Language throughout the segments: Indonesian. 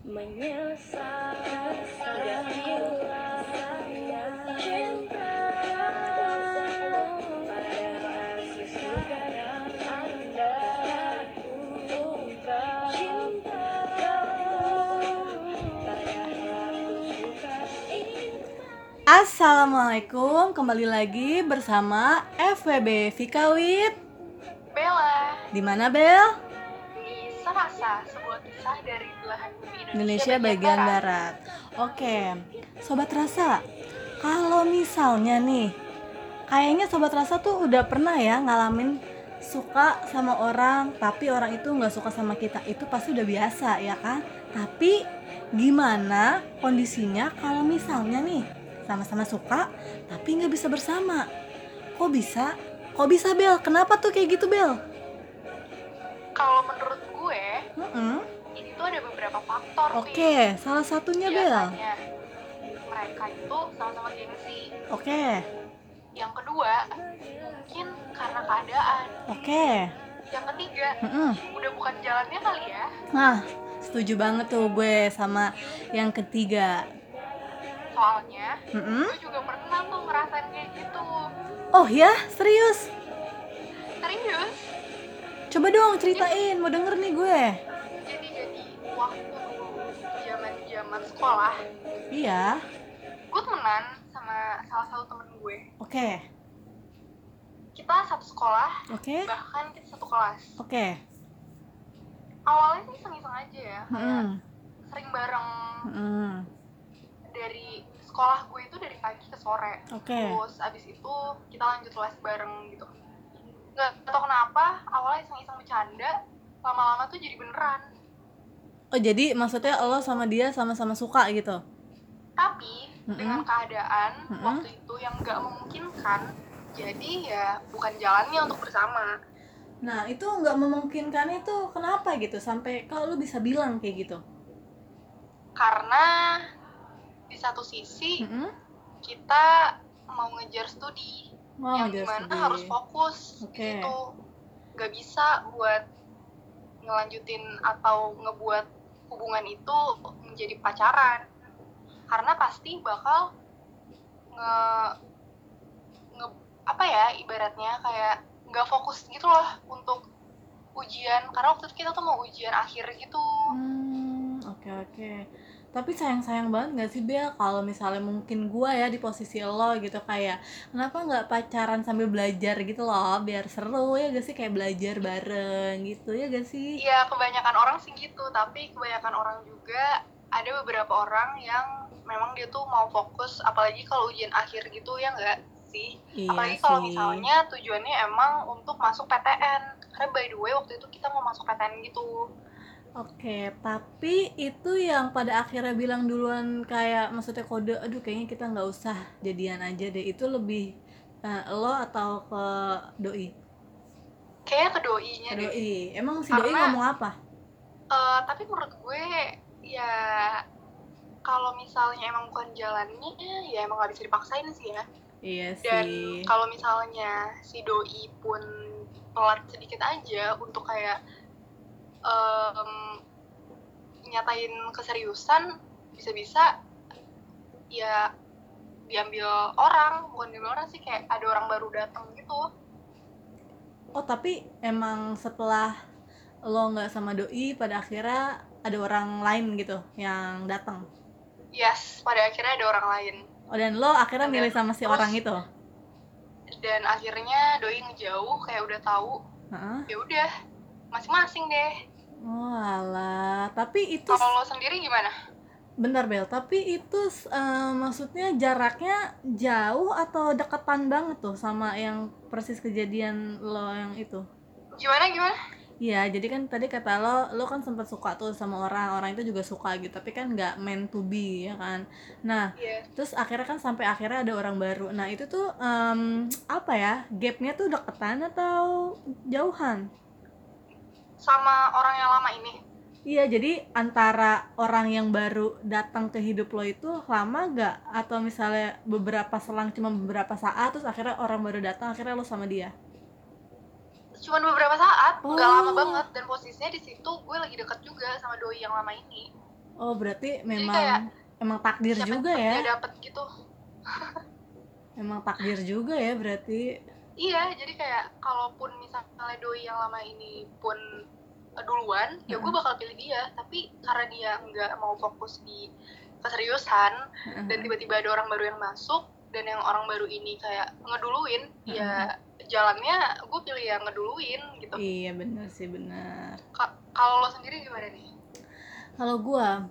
menyesal sudah hilang cinta padahal sesudah anda cinta padahal aku suka Assalamualaikum, kembali lagi bersama FWB Vikawit. Bella Di mana Bel? di Serasa, sebuah kisah dari Indonesia bagian barat. Oke, sobat rasa, kalau misalnya nih, kayaknya sobat rasa tuh udah pernah ya ngalamin suka sama orang, tapi orang itu nggak suka sama kita. Itu pasti udah biasa ya kan? Tapi gimana kondisinya kalau misalnya nih sama-sama suka, tapi nggak bisa bersama? Kok bisa? Kok bisa Bel? Kenapa tuh kayak gitu Bel? Kalau menurut gue, ini tuh ada beberapa faktor Oke, salah satunya Bel. Biasanya mereka itu sama-sama gengsi. Oke, Yang kedua, mungkin karena keadaan. oke. Yang ketiga, Mm-mm. udah bukan jalannya kali ya. Nah, setuju banget tuh gue sama yang ketiga. Soalnya, Mm-mm. gue juga pernah tuh ngerasain kayak gitu. Oh ya, serius? Serius? Coba dong ceritain, mau denger nih gue. Zaman-zaman sekolah, Iya, gue temenan sama salah satu temen gue. oke, Kita satu sekolah, oke, bahkan kita satu kelas. oke. awalnya sih iseng-iseng aja ya kayak Mm-mm. sering bareng Mm-mm. dari sekolah gue itu dari pagi ke sore Oke. terus abis itu kita lanjut les bareng gitu nggak tau kenapa awalnya iseng-iseng bercanda lama-lama tuh jadi beneran Oh jadi maksudnya lo sama dia sama-sama suka gitu? tapi Mm-mm. dengan keadaan Mm-mm. waktu itu yang nggak memungkinkan jadi ya bukan jalannya untuk bersama Nah itu nggak memungkinkan itu kenapa gitu sampai kalau lo bisa bilang kayak gitu? karena di satu sisi Mm-mm. kita mau ngejar studi Mau yang ngejar di mana studi. harus fokus Oke. gitu nggak bisa buat ngelanjutin atau ngebuat hubungan itu menjadi pacaran. Karena pasti bakal nge, nge apa ya ibaratnya kayak nggak fokus gitu loh untuk ujian. Karena waktu itu kita tuh mau ujian akhir gitu. Hmm, oke oke. Tapi sayang-sayang banget gak sih Bel kalau misalnya mungkin gua ya di posisi lo gitu kayak kenapa nggak pacaran sambil belajar? gitu loh biar seru ya gak sih? Kayak belajar bareng gitu ya gak sih? Iya kebanyakan orang sih gitu. Tapi kebanyakan orang juga ada beberapa orang yang memang dia tuh mau fokus apalagi kalau ujian akhir gitu ya enggak sih? Iya apalagi kalau misalnya tujuannya emang untuk masuk PTN karena by the way waktu itu kita mau masuk PTN gitu Oke, tapi itu yang pada akhirnya bilang duluan kayak maksudnya kode, aduh kayaknya kita nggak usah jadian aja deh. Itu lebih eh, lo atau ke doi? kayaknya ke doinya Ke deh doi. Emang si doi Karena- ngomong apa? Eh, tapi menurut gue ya kalau misalnya emang bukan jalannya ya emang nggak bisa dipaksain sih ya Iya dan sih. kalau misalnya si doi pun pelat sedikit aja untuk kayak em, nyatain keseriusan bisa-bisa ya diambil orang bukan diambil orang sih kayak ada orang baru datang gitu Oh tapi emang setelah lo nggak sama doi pada akhirnya ada orang lain gitu yang datang. yes pada akhirnya ada orang lain Oh dan lo akhirnya Ada. milih sama si Terus- orang itu. dan akhirnya doi ngejauh kayak udah tahu Heeh. ya udah masing-masing deh Oh alah, tapi itu kalau lo sendiri gimana bentar Bel, tapi itu eh, maksudnya jaraknya jauh atau deketan banget tuh sama yang persis kejadian lo yang itu? gimana gimana Iya, jadi kan tadi kata lo, lo kan sempat suka tuh sama orang, orang itu juga suka gitu, tapi kan nggak meant to be ya kan. Nah, Iya. terus akhirnya kan sampai akhirnya ada orang baru. Nah itu tuh em, apa ya? Gapnya tuh deketan atau jauhan? Sama orang yang lama ini Iya, jadi antara orang yang baru datang ke hidup lo itu lama gak? Atau misalnya beberapa selang cuma beberapa saat, terus akhirnya orang baru datang, akhirnya lo sama dia? cuman beberapa saat Oh. lama banget dan posisinya di situ gue lagi deket juga sama doi yang lama ini oh berarti memang kayak emang takdir juga ya dia dapet gitu emang takdir juga ya berarti iya jadi kayak kalaupun misalnya doi yang lama ini pun eh, duluan ya gue bakal pilih dia. Tapi karena dia nggak mau fokus di keseriusan dan tiba-tiba ada orang baru yang masuk dan yang orang baru ini kayak ngeduluin ya jalannya gue pilih yang ngeduluin gitu. Iya bener sih bener. Ka- kalau lo sendiri gimana nih? Kalau gua,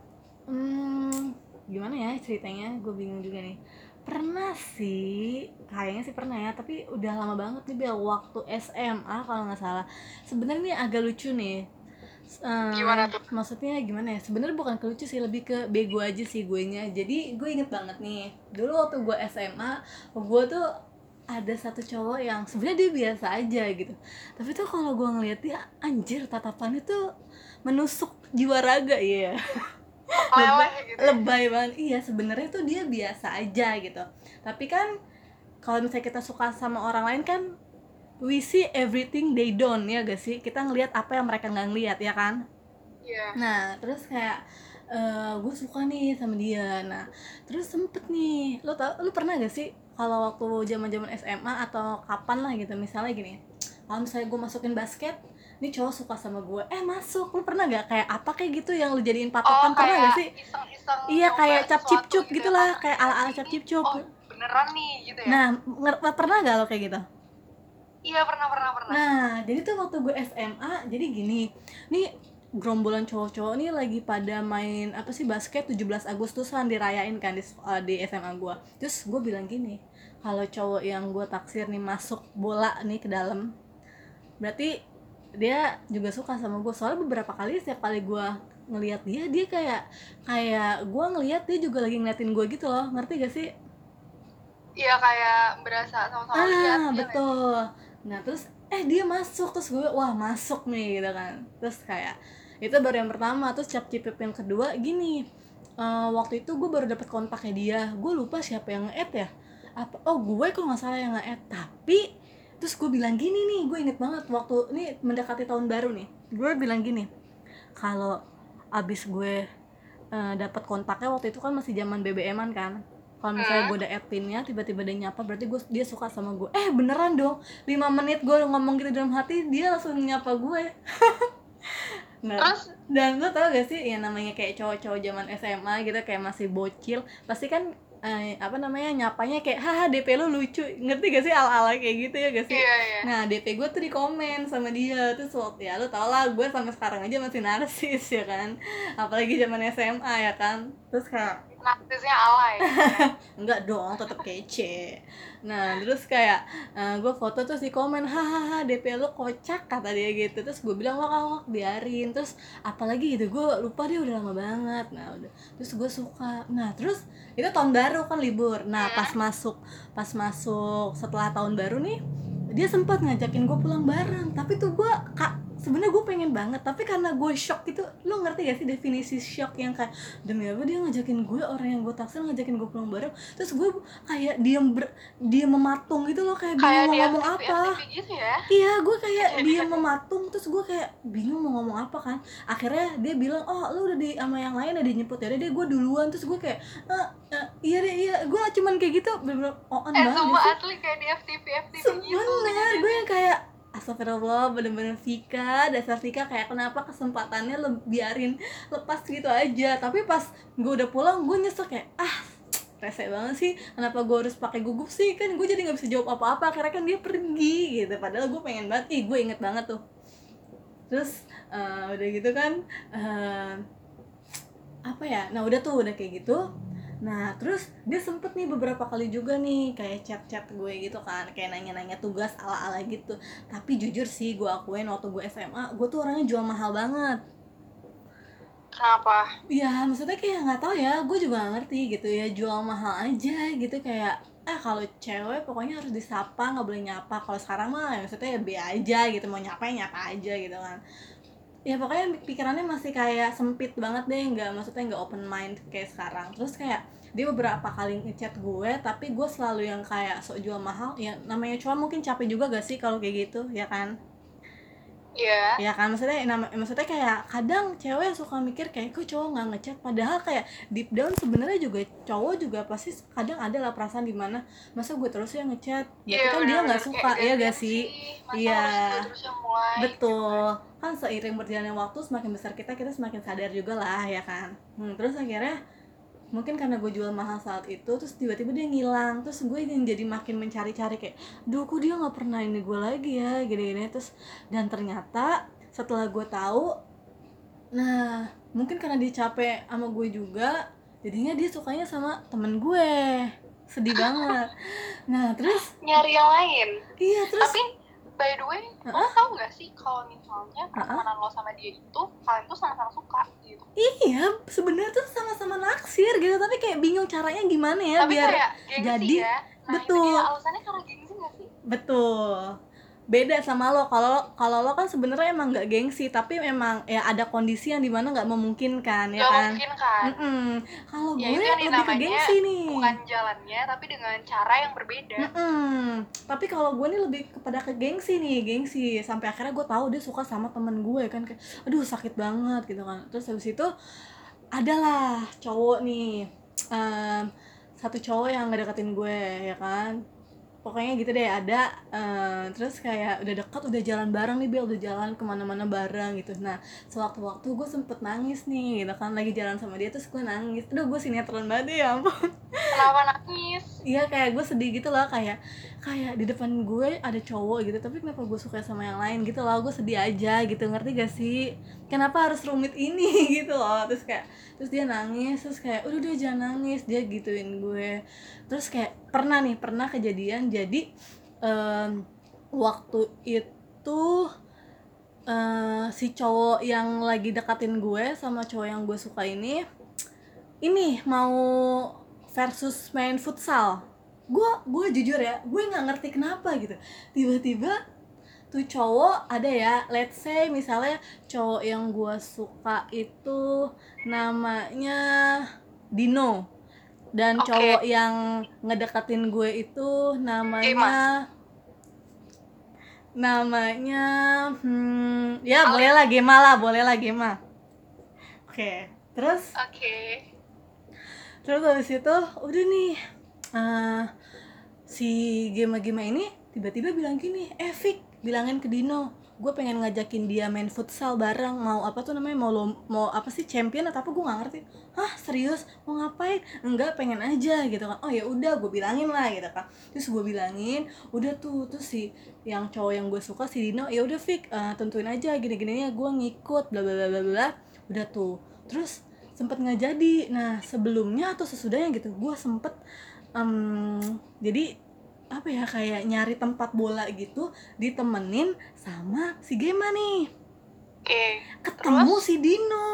hmm, gimana ya ceritanya? Gue bingung juga nih. Pernah sih, kayaknya sih pernah ya, tapi udah lama banget nih Bel, waktu SMA kalau nggak salah. Sebenarnya ini agak lucu nih. Eh, Gimana tuh? Maksudnya gimana ya? Sebenarnya bukan kelucu sih, lebih ke bego aja sih gue nya. Jadi gue inget banget nih, dulu waktu gue SMA, gue tuh ada satu cowok yang sebenarnya dia biasa aja gitu tapi tuh kalau gue ngeliat dia anjir tatapannya tuh menusuk jiwa raga ya Leleh gitu. lebay banget. Iya sebenarnya tuh dia biasa aja gitu. Tapi kan kalau misalnya kita suka sama orang lain kan we see everything they don't ya gak sih? Kita ngelihat apa yang mereka nggak ngeliat ya kan? Iya. Nah, terus kayak gue suka nih sama dia. Nah, terus sempet nih, lo tau, lo pernah gak sih kalau waktu zaman zaman SMA atau kapan lah gitu, misalnya gini, kalau misalnya gue masukin basket, nih cowok suka sama gue, eh masuk, lo pernah gak kayak apa kayak gitu yang lo jadiin Oh, patokan pernah kayak gak sih? Iya kayak cap cip cup gitu lah, kan? kayak ala ala Ini, cap cip cup. Oh, beneran nih gitu ya? Nah, pernah gak lo kayak gitu? Iya, pernah, pernah, pernah. Nah, jadi tuh waktu gue SMA, jadi gini, nih gerombolan cowok-cowok nih lagi pada main apa sih basket 17 Agustusan dirayain kan di, uh, di SMA gue. Terus gue bilang gini, kalau cowok yang gue taksir nih masuk bola nih ke dalam, berarti dia juga suka sama gue. Soalnya beberapa kali setiap kali gue ngelihat dia, dia kayak kayak gue ngelihat dia juga lagi ngeliatin gue gitu loh, ngerti gak sih? Iya, kayak berasa sama-sama lihat. ah ya nggak sih? betul nah terus eh dia masuk terus gue wah masuk nih gitu kan terus kayak itu baru yang pertama terus cap cipip yang kedua gini eh, waktu itu gue baru dapet kontaknya dia gue lupa siapa yang nge-add ya apa oh gue kalau nggak salah yang nge-add tapi terus gue bilang gini nih gue inget banget waktu ini mendekati tahun baru nih. Gue bilang gini kalau abis gue eh, dapet kontaknya waktu itu kan masih zaman BBM-an kan. Kalau misalnya gue udah add pinnya tiba-tiba dia nyapa berarti gue dia suka sama gue eh beneran dong. 5 menit gue ngomong gitu dalam hati dia langsung nyapa gue. Nah Terus, dan lo tau gak sih yang namanya kayak cowok-cowok zaman SMA gitu kayak masih bocil pasti kan eh, apa namanya nyapanya kayak haha DP lo lucu. Ngerti gak sih ala-ala kayak gitu ya gak sih? Iya, iya. Nah DP gue tuh di komen sama dia Terus waktu ya lu tau lah gue sampai sekarang aja masih narsis ya kan? Apalagi zaman SMA ya kan? Terus kayak Narsisnya alay. enggak dong tetap kece. Nah terus kayak eh, gue foto terus di komen Hahaha DP lu kocak kata dia gitu. Terus gue bilang wak wak biarin. Terus apalagi gitu gue lupa dia udah lama banget. Nah udah. Terus gue suka. Nah terus itu tahun baru kan libur. Nah pas masuk Pas masuk setelah tahun baru nih dia sempat ngajakin gue pulang bareng. Tapi tuh gue kak sebenarnya gue pengen banget tapi karena gue shock gitu lo ngerti gak sih definisi shock yang kayak demi apa dia ngajakin gue orang yang gue taksir ngajakin gue pulang bareng terus gue kayak diam ber dia mematung gitu loh kayak bingung kayak mau dia ngomong apa. gitu ya. iya gue kayak dia mematung terus gue kayak bingung mau ngomong apa kan. Akhirnya dia bilang oh lu udah di sama yang lain ada nyebut ya deh gue duluan. Terus gue kayak "Eh, eh, iya deh iya. Gue cuman kayak gitu bener-bener on Eh, banget sih. asli kayak di FTV FTV gitu. Sebenernya gue yang kayak Astagfirullah bener-bener Vika Dasar Vika kayak kenapa kesempatannya le biarin lepas gitu aja. Tapi pas gue udah pulang gue nyesel kayak Ah rese banget sih. Kenapa gue harus pakai gugup sih? Kan gue jadi gak bisa jawab apa-apa. Akhirnya kan dia pergi gitu. Padahal gue pengen banget Ih gue inget banget tuh. Terus eh, udah gitu kan eh, Apa ya Nah udah tuh udah kayak gitu Nah, terus dia sempet nih beberapa kali juga nih kayak chat-chat gue gitu kan, kayak nanya-nanya tugas ala-ala gitu. Tapi jujur sih gue akuin waktu gue SMA, gue tuh orangnya jual mahal banget. Kenapa? Ya, maksudnya kayak nggak tahu ya, gue juga gak ngerti gitu ya, jual mahal aja gitu kayak ah kalau cewek pokoknya harus disapa nggak boleh nyapa kalau sekarang mah ya maksudnya ya be aja gitu mau nyapa ya nyapa aja gitu kan ya pokoknya pikirannya masih kayak sempit banget deh nggak maksudnya nggak open mind kayak sekarang. Terus kayak dia beberapa kali ngechat gue tapi gue selalu yang kayak sok jual mahal. Ya namanya cowok mungkin capek juga gak sih kalau kayak gitu ya kan Iya. ya kan maksudnya nama- maksudnya kayak kadang cewek suka mikir kayak kok cowok nggak ngechat? Padahal kayak deep down sebenarnya juga cowok juga pasti kadang ada lah perasaan di mana masa gue terus yang ngechat? Berarti Iya, kan dia nggak suka ya gak sih? Iya. mulai betul. kan seiring berjalannya waktu semakin besar kita kita semakin sadar juga lah ya kan. Hmm, terus akhirnya mungkin karena gue jual mahal saat itu terus tiba-tiba dia ngilang terus gue yang jadi makin mencari-cari kayak duh kok dia nggak pernah ini gue lagi ya? Gini-gini terus dan ternyata setelah gue tahu nah mungkin karena dia capek sama gue juga jadinya dia sukanya sama temen gue. Sedih banget. Nah terus nyari yang lain? Iya terus tapi by the way lo Heeh. tau gak sih kalau misalnya pertemanan lo sama dia itu kalian tuh sama-sama suka gitu Iya, sebenarnya tuh sama-sama naksir gitu, tapi kayak bingung caranya gimana ya tapi biar kayak gengsi jadi- ya nah betul. itu dia alasannya karena gengsi gak sih betul. Beda sama lo. Kalau kalau lo kan sebenarnya emang nggak gengsi, tapi memang ya ada kondisi yang di mana nggak memungkinkan ya gak kan. mungkin kan Mm-mm. Kalau Ya, gue lebih ke gengsi nih. bukan jalannya tapi dengan cara yang berbeda Mm-mm. Tapi kalau gue nih lebih kepada ke gengsi nih, gengsi. Sampai akhirnya gue tahu dia suka sama temen gue kan kayak, aduh sakit banget gitu kan. Terus habis itu adalah cowok nih, em, satu cowok yang ngedeketin gue ya kan. Pokoknya gitu deh ada, em, terus kayak udah dekat, udah jalan bareng nih Bel, udah jalan ke mana-mana bareng gitu. Nah sewaktu-waktu gue sempet nangis nih gitu kan, lagi jalan sama dia terus gue nangis. Aduh gue sinetron banget ya ampun kenapa nangis. Iya kayak gue sedih gitu loh kayak kayak di depan gue ada cowok gitu tapi kenapa gue suka sama yang lain gitu loh gue sedih aja gitu ngerti gak sih? Kenapa harus rumit ini gitu loh terus kayak terus dia nangis terus kayak udah udah jangan nangis dia gituin gue. Terus kayak pernah nih pernah kejadian jadi em, waktu itu eh, si cowok yang lagi deketin gue sama cowok yang gue suka ini ini mau versus main futsal. Gue gue jujur ya gue nggak ngerti kenapa gitu. Tiba-tiba tuh cowok ada ya let's say misalnya cowok yang gue suka itu namanya Dino. Dan Oke. cowok yang ngedeketin gue itu namanya namanya hmm, ya boleh lah Gema lah boleh lah Gema oke terus? Oke terus habis itu udah nih eh, si Gema-Gema ini tiba-tiba bilang gini eh bilangin ke Dino gue pengen ngajakin dia main futsal bareng mau apa tuh namanya mau lom- mau apa sih champion atau apa gue nggak ngerti. Hah serius? Mau ngapain? Enggak pengen aja gitu kan. Oh ya udah gue bilangin lah gitu kan. Terus gue bilangin udah tuh terus si yang cowok yang gue suka si Dino ya udah Fik eh, tentuin aja gini-gini ya gue ngikut bla bla bla bla bla. Udah tuh. Terus sempet nggak jadi nah sebelumnya atau sesudahnya gitu gue sempet em, jadi apa ya kayak nyari tempat bola gitu ditemenin sama si Gema nih oke ketemu Terus? si Dino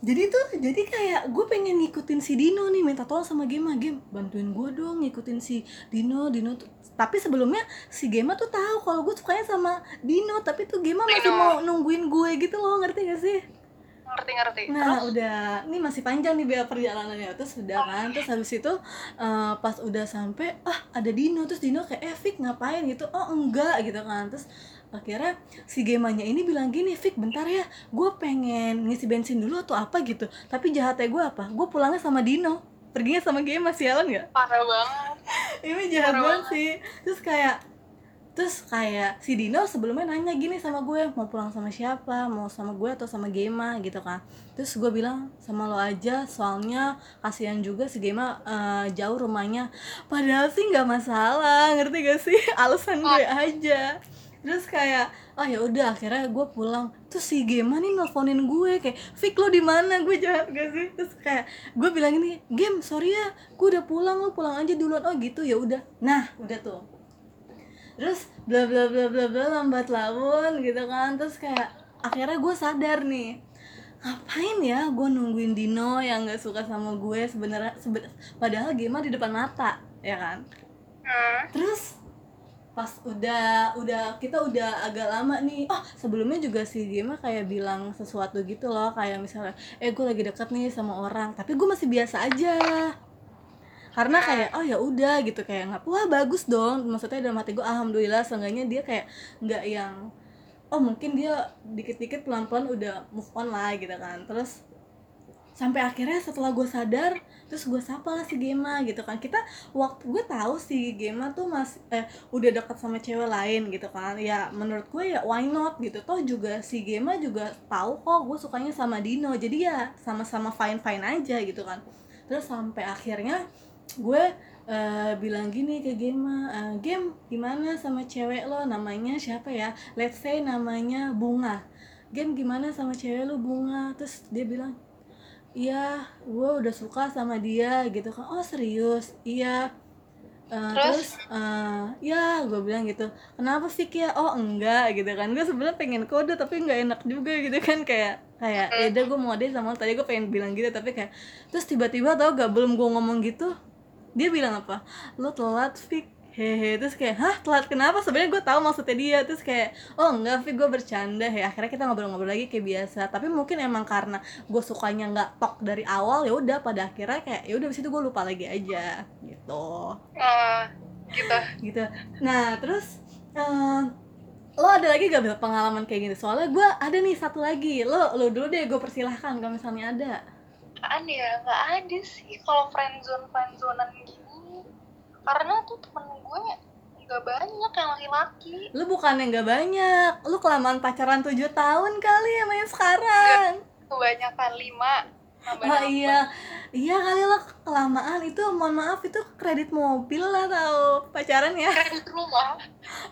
jadi tuh jadi kayak gue pengen ngikutin si Dino nih minta tolong sama Gema Gem bantuin gue dong ngikutin si Dino Dino tuh tapi sebelumnya si Gema tuh tahu kalau gue sukanya sama Dino tapi tuh Gema masih Dino. mau nungguin gue gitu loh ngerti gak sih ngerti ngerti Nah terus? udah, ini masih panjang nih biar perjalanannya. Terus udah kan, terus habis itu eh, pas udah sampai ah ada Dino. Terus Dino kayak eh Fik ngapain? Gitu, oh enggak. Gitu kan, terus akhirnya si Gemanya ini bilang gini Fik bentar ya, gue pengen ngisi bensin dulu atau apa? Gitu, tapi jahatnya gue apa, gue pulangnya sama Dino, perginya sama Gema sialan nggak? parah banget. Ini jahat Parah banget. sih. Terus kayak terus kayak si Dino sebelumnya nanya gini sama gue mau pulang sama siapa? Mau sama gue atau sama Gema gitu kan. Terus gue bilang sama lo aja soalnya kasihan juga si Gema eh, jauh rumahnya. Padahal sih nggak masalah ngerti gak sih? Alasan gue aja. Terus kayak oh ya udah akhirnya gue pulang. Terus si Gema nih nelfonin gue kayak Fik lo di mana? Gue jahat gak sih? Terus kayak gue bilang ini Gem sorry ya gue udah pulang lo pulang aja duluan. Oh gitu ya udah. Nah udah tuh terus bla bla bla bla bla lambat laun gitu kan. Terus kayak akhirnya gue sadar nih ngapain ya gue nungguin Dino yang nggak suka sama gue sebenarnya seben- padahal Gema di depan mata ya kan? Hmm. terus pas udah udah kita udah agak lama nih. Oh sebelumnya juga si Gema kayak bilang sesuatu gitu loh kayak misalnya eh gue lagi deket nih sama orang tapi gue masih biasa aja karena kayak oh ya udah gitu. Kayak nggak wah bagus dong. Maksudnya dalam hati gue alhamdulillah seenggaknya dia kayak nggak yang oh mungkin dia dikit-dikit pelan-pelan udah move on lah gitu kan. Terus sampai akhirnya setelah gue sadar terus gue sapa lah si Gema gitu kan. Kita waktu gue tahu si Gema tuh mas eh udah dekat sama cewek lain gitu kan. Ya menurut gue ya why not gitu. Toh juga si Gema juga tahu kok gue sukanya sama Dino. Jadi ya sama-sama fine fine aja gitu kan. Terus sampai akhirnya gue eh, bilang gini ke Gema eh, Gem gimana sama cewek lo? Namanya siapa ya? Let's say namanya Bunga. Gem gimana sama cewek lo Bunga? Terus dia bilang iya gue udah suka sama dia gitu kan. Oh serius? Iya. Eh, terus, Terus? eh, ya gue bilang gitu. Kenapa sih ya oh enggak gitu kan. Gue sebenarnya pengen kode tapi nggak enak juga gitu kan. Kayak kayak ya udah gue mau deh sama lo. tadi gue pengen bilang gitu tapi kayak terus tiba-tiba tau gak belum gue ngomong gitu dia bilang apa? Lo telat Fik. Hehe terus kayak hah telat kenapa? Sebenarnya gue tahu maksudnya dia. Terus kayak oh enggak Fik gue bercanda. Ya akhirnya kita ngobrol-ngobrol lagi kayak biasa. Tapi mungkin emang karena gue sukanya nggak tok dari awal ya udah pada akhirnya kayak ya udah itu gue lupa lagi aja. Gitu. Eh, gitu. Gitu. Nah terus eh, lo ada lagi gak pengalaman kayak gitu soalnya gue ada nih satu lagi. Lo lo dulu deh gue persilahkan kalau misalnya ada apaan ya nggak ada sih kalau friendzone friendzonean gini. Karena tuh temen gue nggak banyak yang laki-laki. Lo bukan yang gak banyak. Lo kelamaan pacaran 7 tahun kali sama yang sekarang. Kebanyakan lima. Oh iya. Iya kali lo kelamaan. Itu mohon maaf itu kredit mobil lah tau. Pacaran ya? Kredit rumah.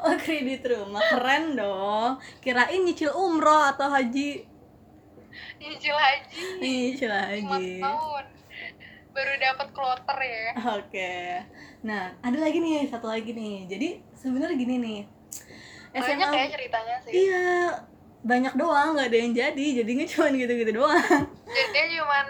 Oh kredit rumah. Keren dong. Kirain nyicil umroh atau haji nyicil haji nyicil haji tahun baru dapat kloter ya Oke. Nah, ada lagi nih, satu lagi nih. Jadi sebenarnya gini nih. banyak ya ceritanya sih Iya, banyak doang, nggak ada yang jadi. Jadinya cuma gitu-gitu doang. jadi cuman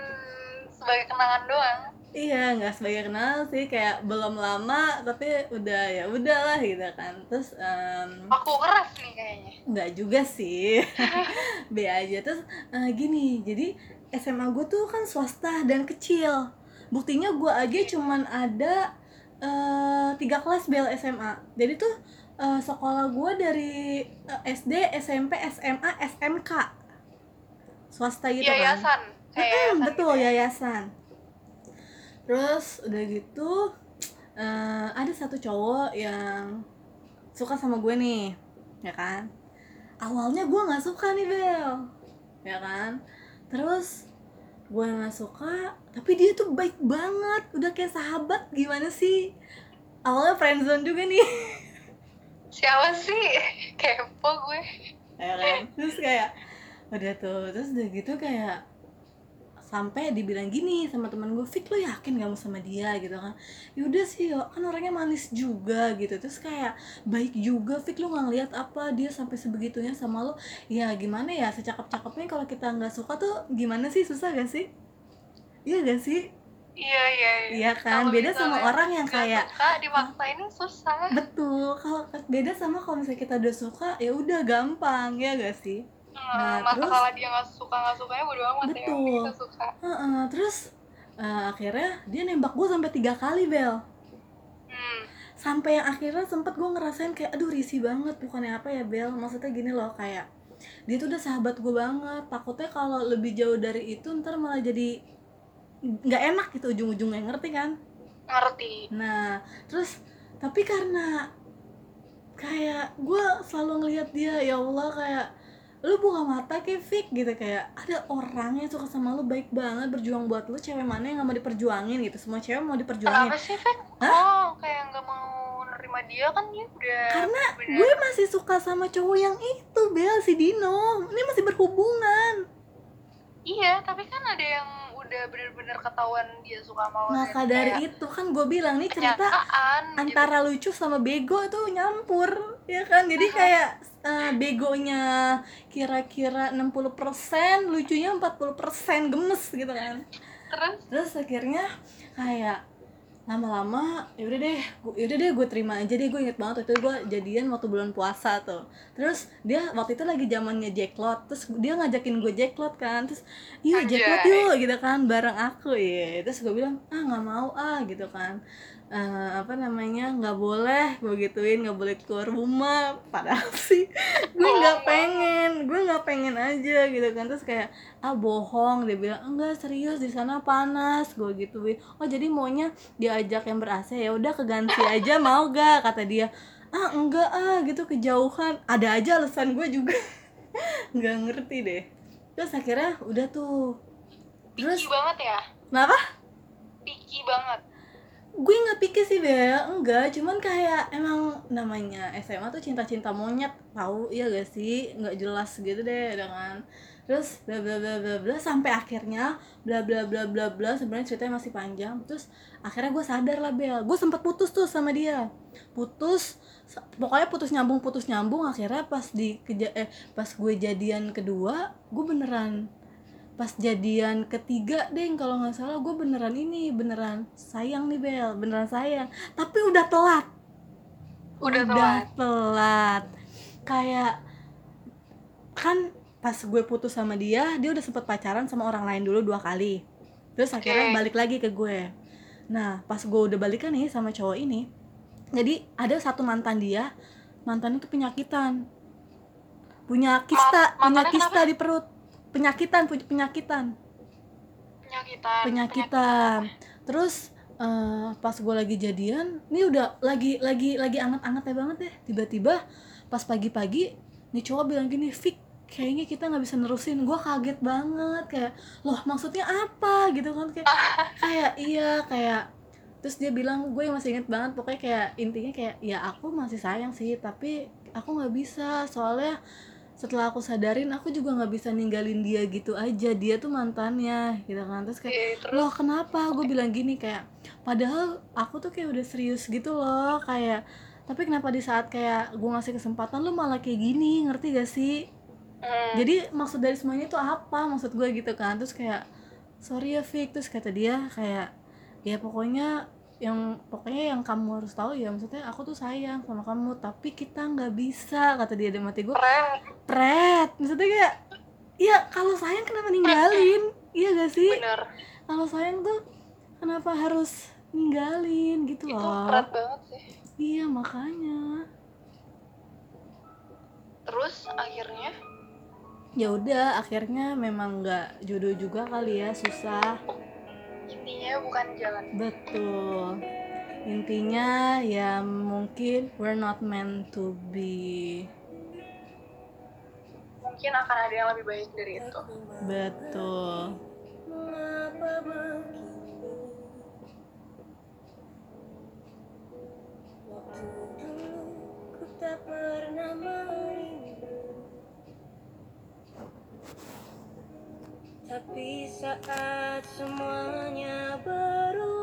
sebagai kenangan doang iya, nggak sebagai kenal sih, kayak belum lama, tapi udah ya udahlah gitu kan. Terus em, aku keras nih kayaknya nggak juga sih, B aja. Terus eh, gini, jadi SMA gue tuh kan swasta dan kecil. Buktinya gue aja cuman ada eh, tiga kelas bel SMA. Jadi tuh eh, sekolah gue dari eh, SD, SMP, SMA, SMK. Swasta gitu kan. yayasan yayasan betul gitu ya. yayasan. Terus udah gitu eh, ada satu cowok yang suka sama gue nih, ya kan? Awalnya gue nggak suka nih Bel, ya kan? Terus gue nggak suka, tapi dia tuh baik banget, udah kayak sahabat gimana sih? Awalnya friendzone juga nih, siapa sih kepo gue ya kan? Terus kayak udah tuh, terus udah gitu kayak sampai dibilang gini sama temen gue Fik lo yakin gak mau sama dia? Gitu kan. Yaudah sih yo kan orangnya manis juga gitu. Terus kayak baik juga Fik lo nggak ngeliat apa dia sampai sebegitunya sama lo ya gimana ya secakap cakepnya kalau kita nggak suka tuh gimana sih? Susah gak sih? Iya gak sih? Iya iya Iya. Kan, Kalau beda sama orang yang kayak suka dimaksain susah. Betul. Kalau beda sama kalau misalnya kita udah suka ya udah gampang ya gak sih Nah, Nah, terus- masalah dia nggak suka nggak sukanya bodo amat ya Betul. yang kita suka. Heeh, terus eh, akhirnya dia nembak gue sampai tiga kali bel. Hmm. sampai yang akhirnya sempet gue ngerasain kayak aduh risih banget bukannya apa ya Bel? Maksudnya gini loh kayak dia tuh udah sahabat gue banget. Takutnya kalau lebih jauh dari itu ntar malah jadi nggak enak gitu ujung-ujungnya. Ngerti kan? Ngerti. Nah terus tapi karena kayak gue selalu ngelihat dia ya Allah kayak lu buka mata kayak fake gitu kayak ada orang yang suka sama lu baik banget berjuang buat lu cewek mana yang gak mau diperjuangin gitu semua cewek mau diperjuangin kenapa sih? Hah? oh kayak nggak mau nerima dia kan dia udah Karena bener- gue masih suka sama cowok yang itu Bel si Dino ini masih berhubungan iya tapi kan ada yang udah bener-bener ketahuan dia suka sama lo maka dari itu kan gue bilang nih cerita kenyataan gitu. antara lucu sama bego tuh nyampur ya kan? Jadi kayak eh, begonya kira-kira 60% lucunya 40% gemes gitu kan. Terus? Terus akhirnya kayak lama-lama yaudah deh gua, yaudah deh gue terima aja deh gue inget banget waktu itu gue jadian waktu bulan puasa tuh. Terus dia waktu itu lagi zamannya jacklot terus dia ngajakin gue jacklot kan terus yuk jacklot yuk gitu kan bareng aku ya terus gue bilang ah nggak mau ah gitu kan eh, apa namanya nggak boleh gue gituin nggak boleh keluar rumah. Padahal sih gue nggak pengen gue nggak pengen aja gitu kan. Terus kayak ah bohong dia bilang enggak serius di sana panas gue gituin. Oh jadi maunya diajak yang ber AC ya udah keganti aja mau gak kata dia. Ah enggak ah gitu kejauhan. Ada aja alasan gue juga. Nggak ngerti deh. Terus akhirnya udah tuh. Terus picky banget ya? Kenapa? Picky banget gue nggak pikir sih Bel. Enggak cuman kayak emang namanya SMA tuh cinta-cinta monyet tahu iya gak sih? Nggak jelas gitu deh dengan terus bla bla bla bla bla sampai akhirnya bla bla bla bla bla sebenarnya ceritanya masih panjang. Terus akhirnya gue sadar lah Bel. Gue sempet putus tuh sama dia. Putus pokoknya putus nyambung putus nyambung akhirnya pas di eh pas gue jadian kedua gue beneran pas jadian ketiga deh kalau nggak salah gue beneran ini beneran sayang nih Bel beneran sayang. Tapi udah telat. Udah telat. telat. kayak kan pas gue putus sama dia dia udah sempet pacaran sama orang lain dulu dua kali. Terus akhirnya Oke. balik lagi ke gue. Nah pas gue udah balikan nih sama cowok ini jadi ada satu mantan dia mantannya tuh penyakitan. Punya kista punya mantannya kista di perut penyakitan penyakitan. Penyakitan penyakitan. terus eh, pas gue lagi jadian ini udah lagi lagi lagi anget-angetnya banget deh tiba-tiba pas pagi-pagi nih cowok bilang gini Fik kayaknya kita nggak bisa nerusin. Gue kaget banget kayak loh maksudnya apa? Gitu kan kayak kayak iya kayak terus dia bilang gue masih inget banget pokoknya kayak intinya kayak ya aku masih sayang sih tapi aku nggak bisa soalnya setelah aku sadarin aku juga nggak bisa ninggalin dia gitu aja. Dia tuh mantannya gitu kan. Terus kayak terus? Loh kenapa? Gue bilang gini kayak padahal aku tuh kayak udah serius gitu loh kayak tapi kenapa di saat kayak gue ngasih kesempatan lu malah kayak gini? Ngerti gak sih? Hmm, jadi maksud dari semuanya itu apa maksud gue gitu kan. Terus kayak sorry ya Fik. Terus kata dia kayak ya pokoknya yang pokoknya yang kamu harus tahu ya maksudnya aku tuh sayang sama kamu tapi kita nggak bisa kata dia dalam hati gue pret. Maksudnya kayak ya kalau sayang kenapa ninggalin? Iya gak sih? Kalau sayang tuh kenapa harus ninggalin? Gitu itu loh. berat banget sih. Iya makanya. Terus akhirnya? Ya udah akhirnya memang nggak jodoh juga kali ya susah intinya bukan jalan. Betul. Intinya ya mungkin we're not meant to be. Mungkin akan ada yang lebih baik dari itu. Betul. Tak pernah merindu Tapi saat semuanya berubah